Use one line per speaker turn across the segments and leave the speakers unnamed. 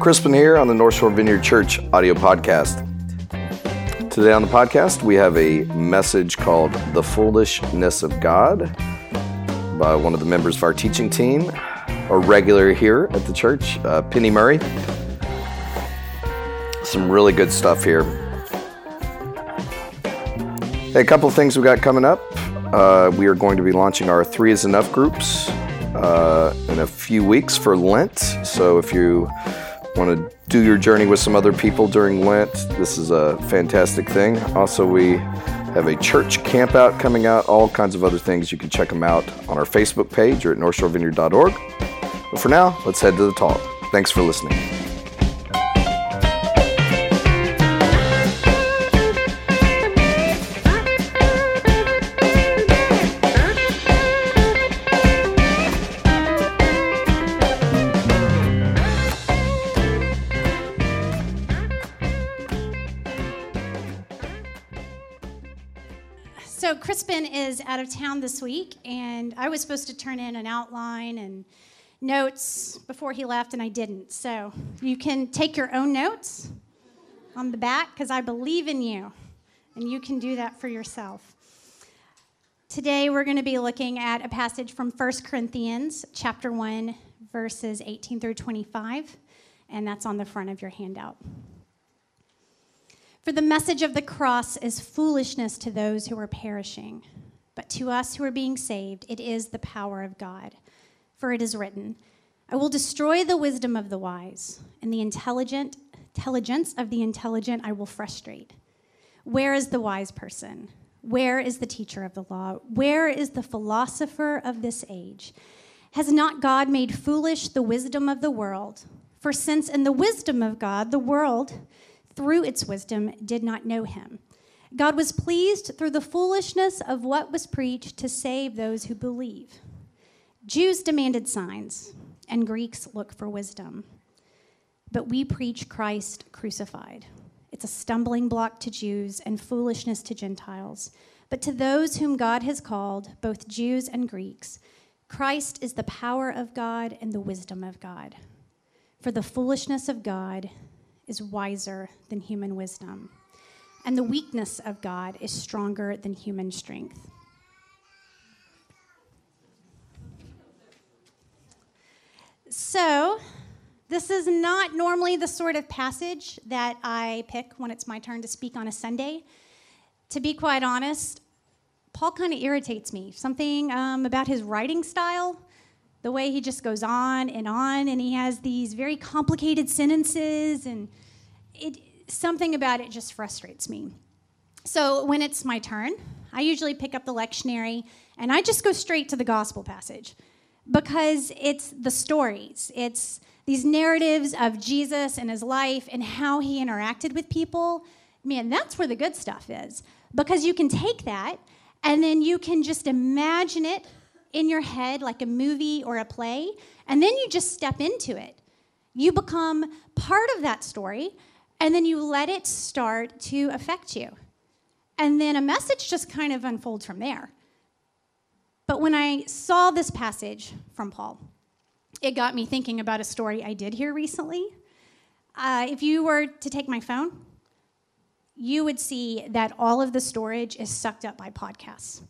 Crispin here on the North Shore Vineyard Church audio podcast. Today on the podcast, we have a message called The Foolishness of God by one of the members of our teaching team, a regular here at the church, uh, Penny Murray. Some really good stuff here. Hey, a couple things we got coming up. Uh, we are going to be launching our Three is Enough groups uh, in a few weeks for Lent. So if you want to do your journey with some other people during Lent, this is a fantastic thing. Also, we have a church camp out coming out, all kinds of other things. You can check them out on our Facebook page or at northshorevineyard.org. But for now, let's head to the talk. Thanks for listening.
So, Crispin is out of town this week, and I was supposed to turn in an outline and notes before he left, and I didn't. So you can take your own notes on the back because I believe in you, and you can do that for yourself. Today we're going to be looking at a passage from 1 Corinthians chapter 1 verses 18 through 25, and that's on the front of your handout. For the message of the cross is foolishness to those who are perishing but to us who are being saved, it is the power of God. For it is written, I will destroy the wisdom of the wise, and the intelligent intelligence of the intelligent I will frustrate. Where is the wise person? Where is the teacher of the law? Where is the philosopher of this age? Has not God made foolish the wisdom of the world? For since in the wisdom of God, the world, through its wisdom, did not know him, God was pleased through the foolishness of what was preached to save those who believe. Jews demanded signs, and Greeks look for wisdom. But we preach Christ crucified. It's a stumbling block to Jews and foolishness to Gentiles. But to those whom God has called, both Jews and Greeks, Christ is the power of God and the wisdom of God. For the foolishness of God is wiser than human wisdom and the weakness of God is stronger than human strength. So, this is not normally the sort of passage that I pick when it's my turn to speak on a Sunday. To be quite honest, Paul kind of irritates me. Something um, about his writing style, the way he just goes on and on, and he has these very complicated sentences, and it, something about it just frustrates me. So when it's my turn, I usually pick up the lectionary and I just go straight to the gospel passage because it's the stories. It's these narratives of Jesus and his life and how he interacted with people. Man, that's where the good stuff is because you can take that and then you can just imagine it in your head like a movie or a play, and then you just step into it. You become part of that story, and then you let it start to affect you. And then a message just kind of unfolds from there. But when I saw this passage from Paul, it got me thinking about a story I did hear recently. Uh, if you were to take my phone, you would see that all of the storage is sucked up by podcasts.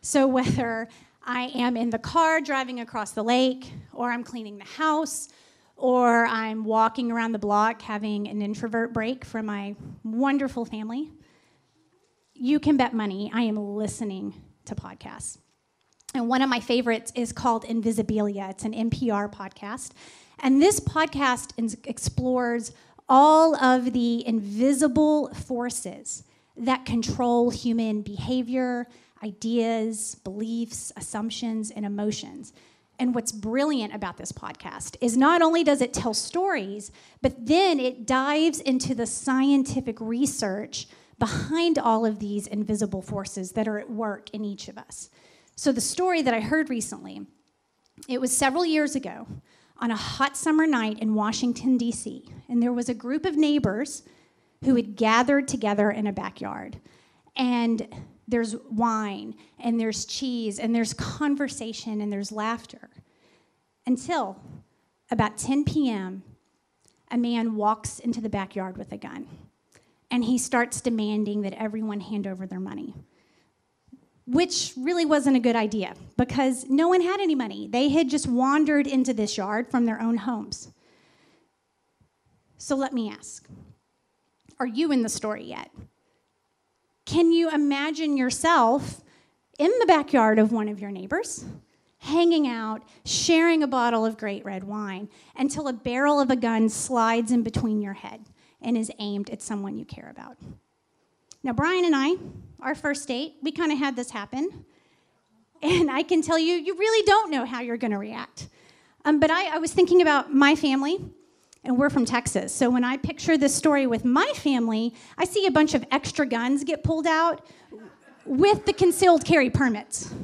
So whether I am in the car driving across the lake, or I'm cleaning the house, or I'm walking around the block having an introvert break from my wonderful family, you can bet money I am listening to podcasts. And one of my favorites is called Invisibilia. It's an NPR podcast. And this podcast explores all of the invisible forces that control human behavior, ideas, beliefs, assumptions, and emotions. And what's brilliant about this podcast is not only does it tell stories, but then it dives into the scientific research behind all of these invisible forces that are at work in each of us. So, the story that I heard recently, it was several years ago. on a hot summer night in Washington, D.C., and there was a group of neighbors who had gathered together in a backyard. And there's wine, and there's cheese, and there's conversation, and there's laughter. Until about 10 p.m., a man walks into the backyard with a gun, and he starts demanding that everyone hand over their money which really wasn't a good idea because no one had any money. They had just wandered into this yard from their own homes. So let me ask Are you in the story yet? Can you imagine yourself in the backyard of one of your neighbors, hanging out, sharing a bottle of great red wine until a barrel of a gun slides in between your head and is aimed at someone you care about? Now, Brian and I, our first date, we kind of had this happen. And I can tell you, you really don't know how you're going to react. Um, but I, I was thinking about my family, and we're from Texas. So when I picture this story with my family, I see a bunch of extra guns get pulled out with the concealed carry permits,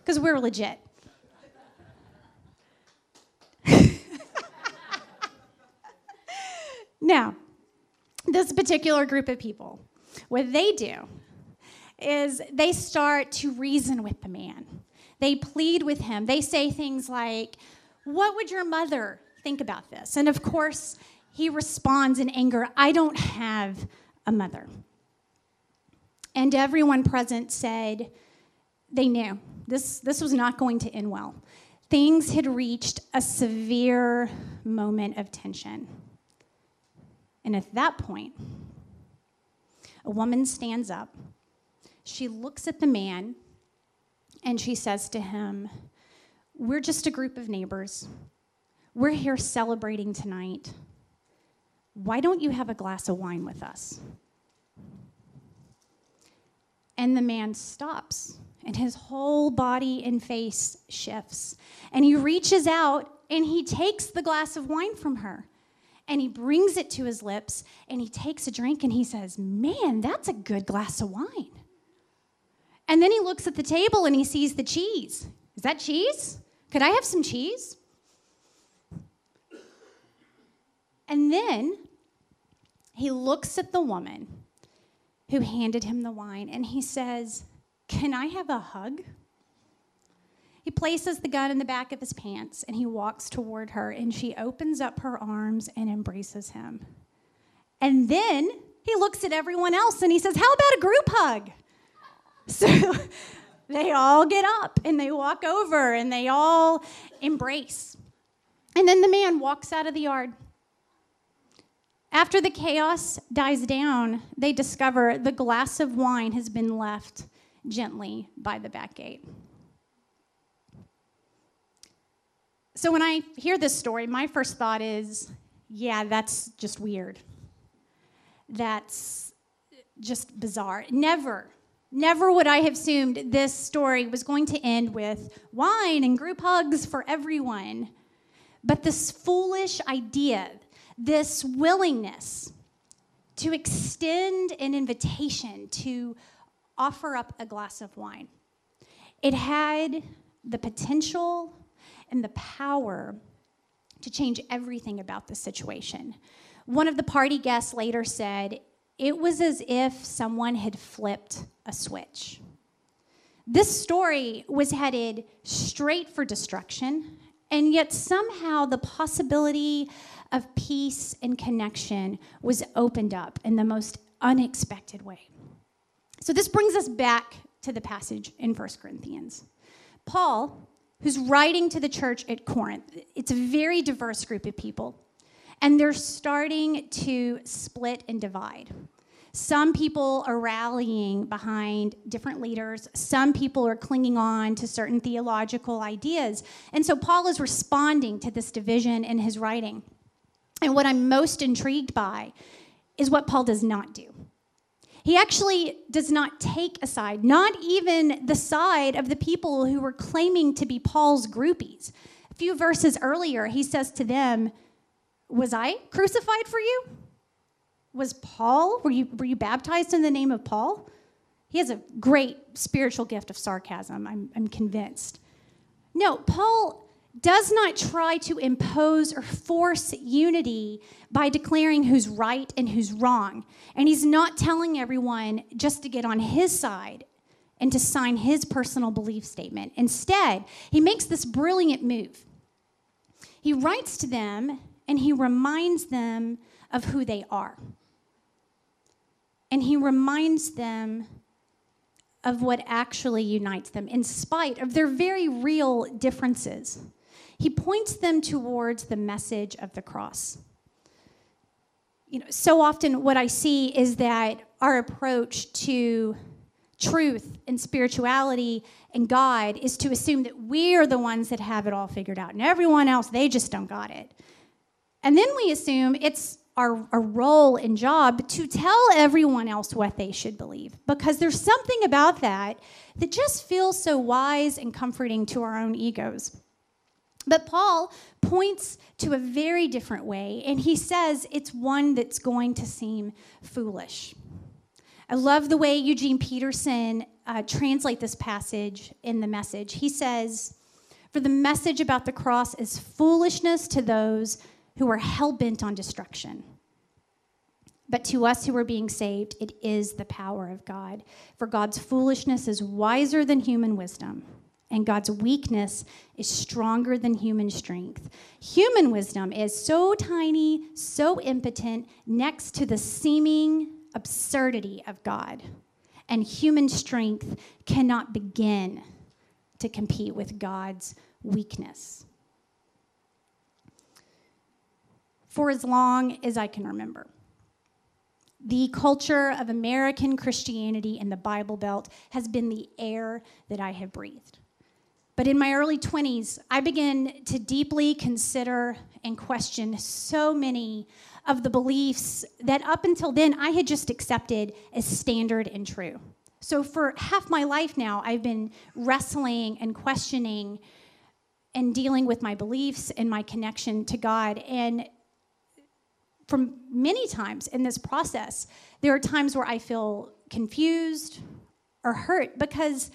because we're legit. now, this particular group of people, what they do is they start to reason with the man. They plead with him. They say things like, What would your mother think about this? And of course, he responds in anger, I don't have a mother. And everyone present said they knew this, this was not going to end well. Things had reached a severe moment of tension. And at that point, a woman stands up. She looks at the man and she says to him, We're just a group of neighbors. We're here celebrating tonight. Why don't you have a glass of wine with us? And the man stops, and his whole body and face shifts. And he reaches out and he takes the glass of wine from her and he brings it to his lips and he takes a drink and he says, Man, that's a good glass of wine. And then he looks at the table and he sees the cheese. Is that cheese? Could I have some cheese? And then he looks at the woman who handed him the wine and he says, Can I have a hug? He places the gun in the back of his pants and he walks toward her, and she opens up her arms and embraces him. And then he looks at everyone else and he says, How about a group hug? So they all get up and they walk over and they all embrace. And then the man walks out of the yard. After the chaos dies down, they discover the glass of wine has been left gently by the back gate. So when I hear this story, my first thought is, yeah, that's just weird. That's just bizarre. Never, never would I have assumed this story was going to end with wine and group hugs for everyone. But this foolish idea, this willingness to extend an invitation to offer up a glass of wine, it had the potential and the power to change everything about the situation. One of the party guests later said, It was as if someone had flipped a switch. This story was headed straight for destruction, and yet somehow the possibility of peace and connection was opened up in the most unexpected way. So, this brings us back to the passage in 1 Corinthians. Paul who's writing to the church at Corinth. It's a very diverse group of people, and they're starting to split and divide. Some people are rallying behind different leaders. Some people are clinging on to certain theological ideas. And so Paul is responding to this division in his writing. And what I'm most intrigued by is what Paul does not do. He actually does not take a side, not even the side of the people who were claiming to be Paul's groupies. A few verses earlier, he says to them, Was I crucified for you? Was Paul, were you, were you baptized in the name of Paul? He has a great spiritual gift of sarcasm, I'm, I'm convinced. No, Paul does not try to impose or force unity by declaring who's right and who's wrong. And he's not telling everyone just to get on his side and to sign his personal belief statement. Instead, he makes this brilliant move. He writes to them and he reminds them of who they are. And he reminds them of what actually unites them, in spite of their very real differences. He points them towards the message of the cross. You know, so often what I see is that our approach to truth and spirituality and God is to assume that we're the ones that have it all figured out and everyone else, they just don't got it. And then we assume it's our, our role and job to tell everyone else what they should believe because there's something about that that just feels so wise and comforting to our own egos. But Paul points to a very different way, and he says it's one that's going to seem foolish. I love the way Eugene Peterson uh, translate this passage in the message. He says, "For the message about the cross is foolishness to those who are hell bent on destruction." But to us who are being saved, it is the power of God. For God's foolishness is wiser than human wisdom and God's weakness is stronger than human strength. Human wisdom is so tiny, so impotent, next to the seeming absurdity of God. And human strength cannot begin to compete with God's weakness. For as long as I can remember, the culture of American Christianity in the Bible Belt has been the air that I have breathed. But in my early 20s, I began to deeply consider and question so many of the beliefs that up until then I had just accepted as standard and true. So for half my life now, I've been wrestling and questioning and dealing with my beliefs and my connection to God. And from many times in this process, there are times where I feel confused or hurt because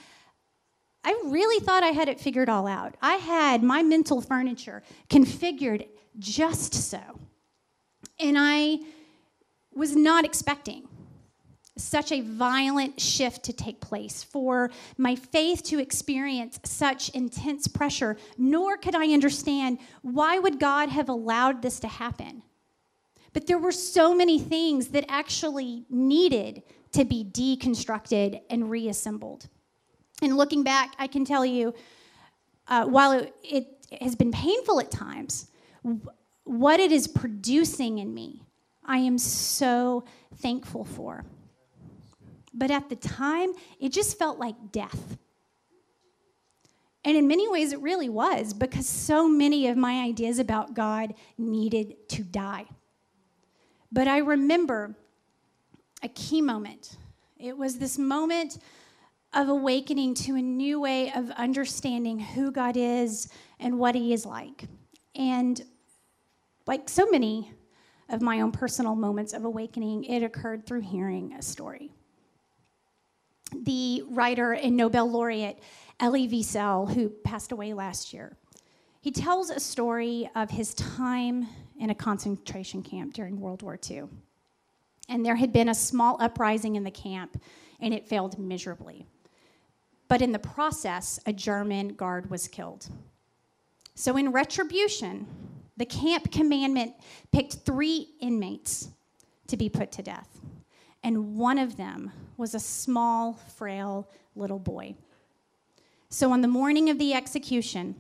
I really thought I had it figured all out. I had my mental furniture configured just so. And I was not expecting such a violent shift to take place, for my faith to experience such intense pressure, nor could I understand why would God have allowed this to happen. But there were so many things that actually needed to be deconstructed and reassembled. And looking back, I can tell you, uh, while it, it has been painful at times, what it is producing in me, I am so thankful for. But at the time, it just felt like death. And in many ways, it really was because so many of my ideas about God needed to die. But I remember a key moment. It was this moment of awakening to a new way of understanding who God is and what He is like. And like so many of my own personal moments of awakening, it occurred through hearing a story. The writer and Nobel laureate Elie Wiesel, who passed away last year, he tells a story of his time in a concentration camp during World War II. And there had been a small uprising in the camp, and it failed miserably. But in the process, a German guard was killed. So, in retribution, the camp commandment picked three inmates to be put to death. And one of them was a small, frail little boy. So, on the morning of the execution,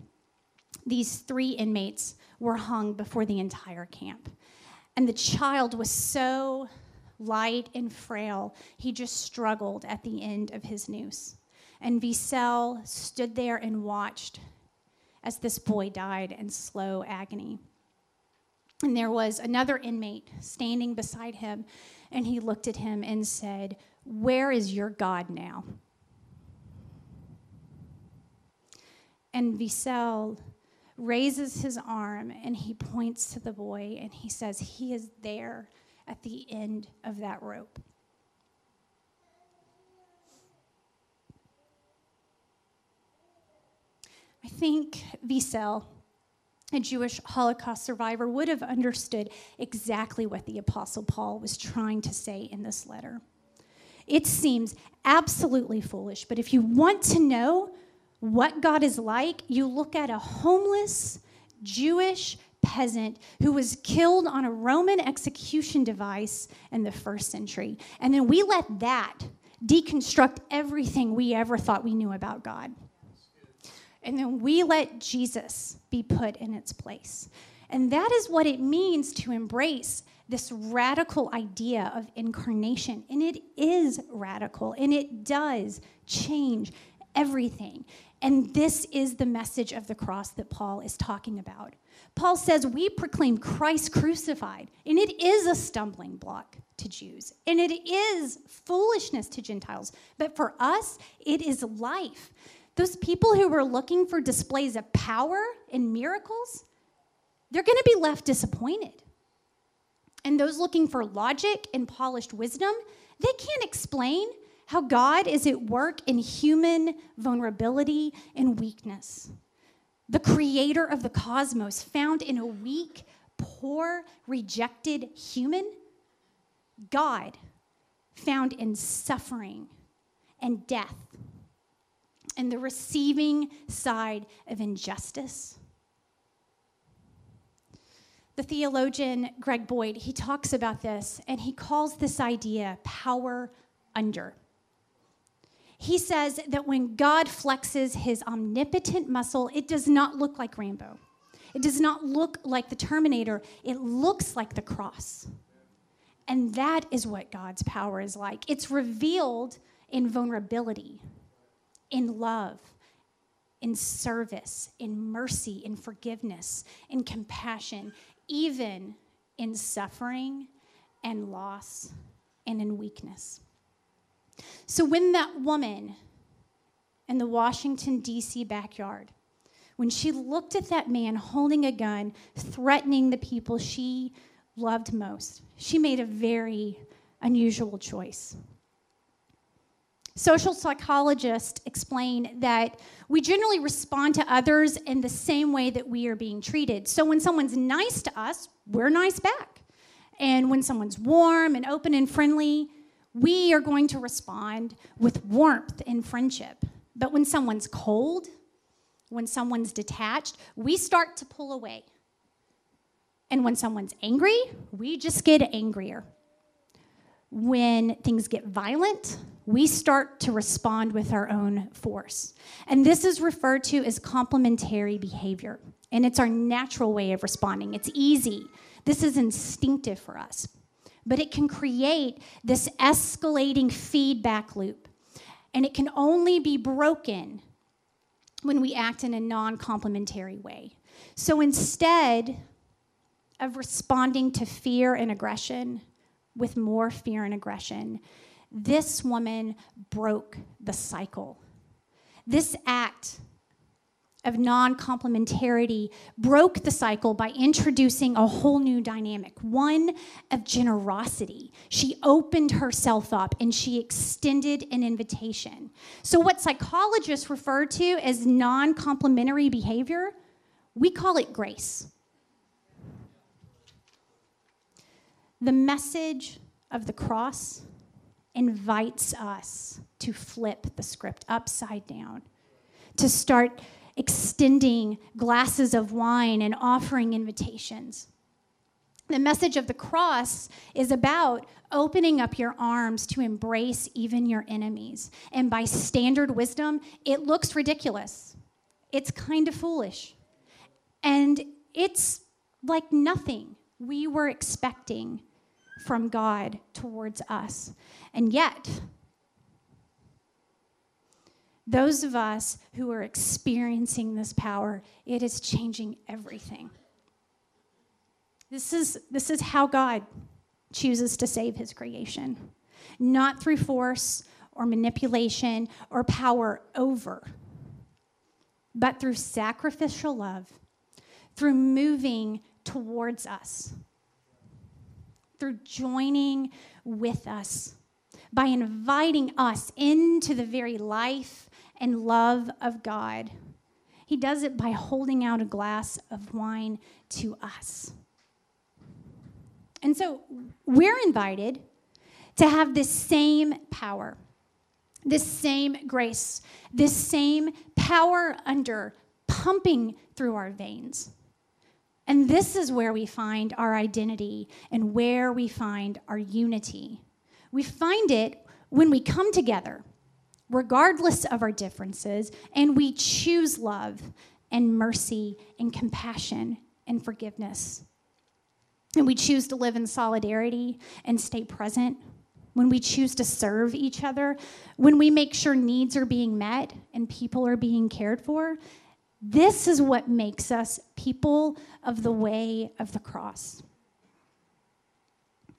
these three inmates were hung before the entire camp. And the child was so light and frail, he just struggled at the end of his noose. And Wiesel stood there and watched as this boy died in slow agony. And there was another inmate standing beside him, and he looked at him and said, Where is your God now? And Wiesel raises his arm and he points to the boy and he says, He is there at the end of that rope. I think Wiesel a Jewish Holocaust survivor, would have understood exactly what the Apostle Paul was trying to say in this letter. It seems absolutely foolish, but if you want to know what God is like, you look at a homeless Jewish peasant who was killed on a Roman execution device in the first century. And then we let that deconstruct everything we ever thought we knew about God. And then we let Jesus be put in its place. And that is what it means to embrace this radical idea of incarnation. And it is radical, and it does change everything. And this is the message of the cross that Paul is talking about. Paul says, We proclaim Christ crucified, and it is a stumbling block to Jews, and it is foolishness to Gentiles. But for us, it is life. Those people who were looking for displays of power and miracles, they're going to be left disappointed. And those looking for logic and polished wisdom, they can't explain how God is at work in human vulnerability and weakness. The creator of the cosmos, found in a weak, poor, rejected human, God found in suffering and death and the receiving side of injustice. The theologian Greg Boyd, he talks about this and he calls this idea power under. He says that when God flexes his omnipotent muscle, it does not look like Rambo. It does not look like the Terminator. It looks like the cross. And that is what God's power is like. It's revealed in vulnerability in love, in service, in mercy, in forgiveness, in compassion, even in suffering and loss and in weakness. So when that woman in the Washington, D.C. backyard, when she looked at that man holding a gun, threatening the people she loved most, she made a very unusual choice. Social psychologists explain that we generally respond to others in the same way that we are being treated. So when someone's nice to us, we're nice back. And when someone's warm and open and friendly, we are going to respond with warmth and friendship. But when someone's cold, when someone's detached, we start to pull away. And when someone's angry, we just get angrier. When things get violent, we start to respond with our own force. And this is referred to as complementary behavior. And it's our natural way of responding. It's easy. This is instinctive for us. But it can create this escalating feedback loop. And it can only be broken when we act in a non complementary way. So instead of responding to fear and aggression with more fear and aggression, this woman broke the cycle. This act of non complementarity broke the cycle by introducing a whole new dynamic, one of generosity. She opened herself up and she extended an invitation. So, what psychologists refer to as non complementary behavior, we call it grace. The message of the cross invites us to flip the script upside down, to start extending glasses of wine and offering invitations. The message of the cross is about opening up your arms to embrace even your enemies. And by standard wisdom, it looks ridiculous. It's kind of foolish. And it's like nothing we were expecting from God towards us. And yet, those of us who are experiencing this power, it is changing everything. This is, this is how God chooses to save his creation, not through force or manipulation or power over, but through sacrificial love, through moving towards us, through joining with us by inviting us into the very life and love of God. He does it by holding out a glass of wine to us. And so we're invited to have this same power, this same grace, this same power under pumping through our veins. And this is where we find our identity and where we find our unity. We find it when we come together, regardless of our differences, and we choose love and mercy and compassion and forgiveness. And we choose to live in solidarity and stay present. When we choose to serve each other, when we make sure needs are being met and people are being cared for, this is what makes us people of the way of the cross.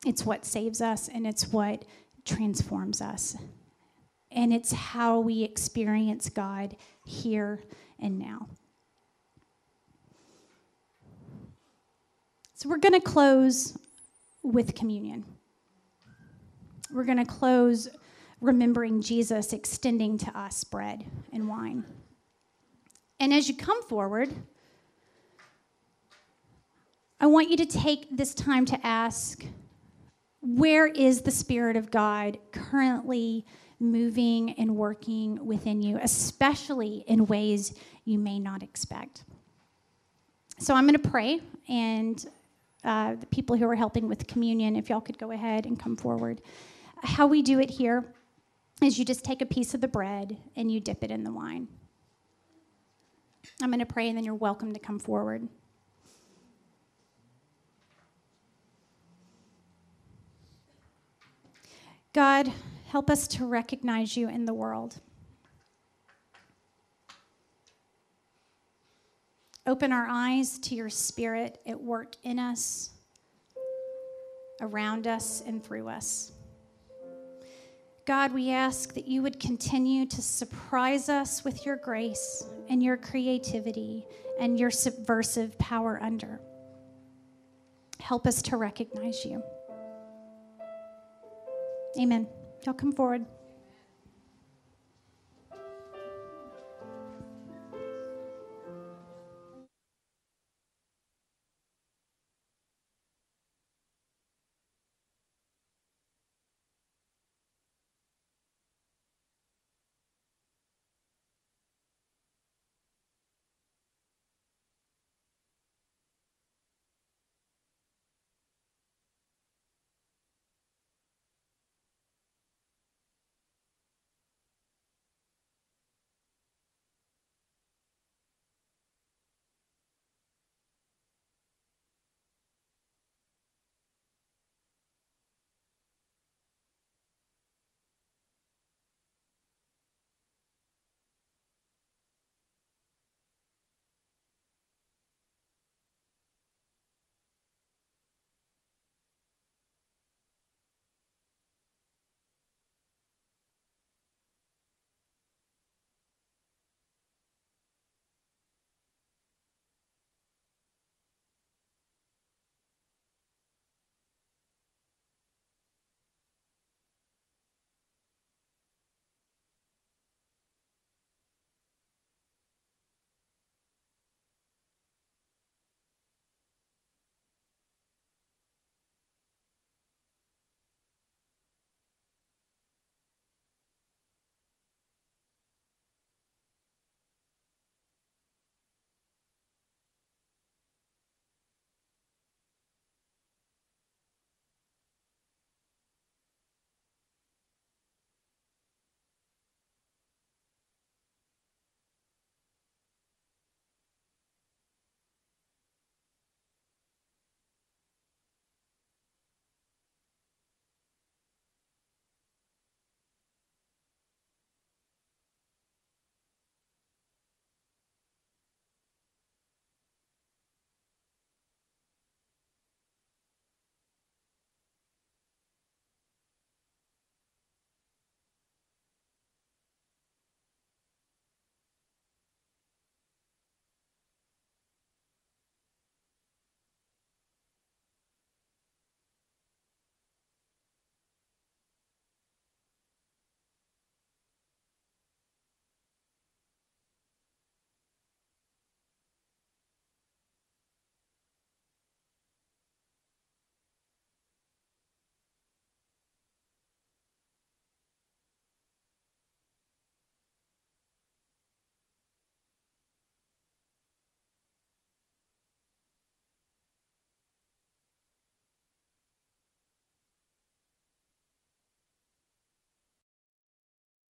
It's what saves us and it's what transforms us. And it's how we experience God here and now. So we're going to close with communion. We're going to close remembering Jesus extending to us bread and wine. And as you come forward, I want you to take this time to ask where is the Spirit of God currently moving and working within you, especially in ways you may not expect? So I'm going to pray, and uh, the people who are helping with communion, if y'all could go ahead and come forward. How we do it here is you just take a piece of the bread and you dip it in the wine. I'm going to pray, and then you're welcome to come forward. God, help us to recognize you in the world. Open our eyes to your spirit at work in us, around us, and through us. God, we ask that you would continue to surprise us with your grace and your creativity and your subversive power under. Help us to recognize you. Amen. Y'all come forward.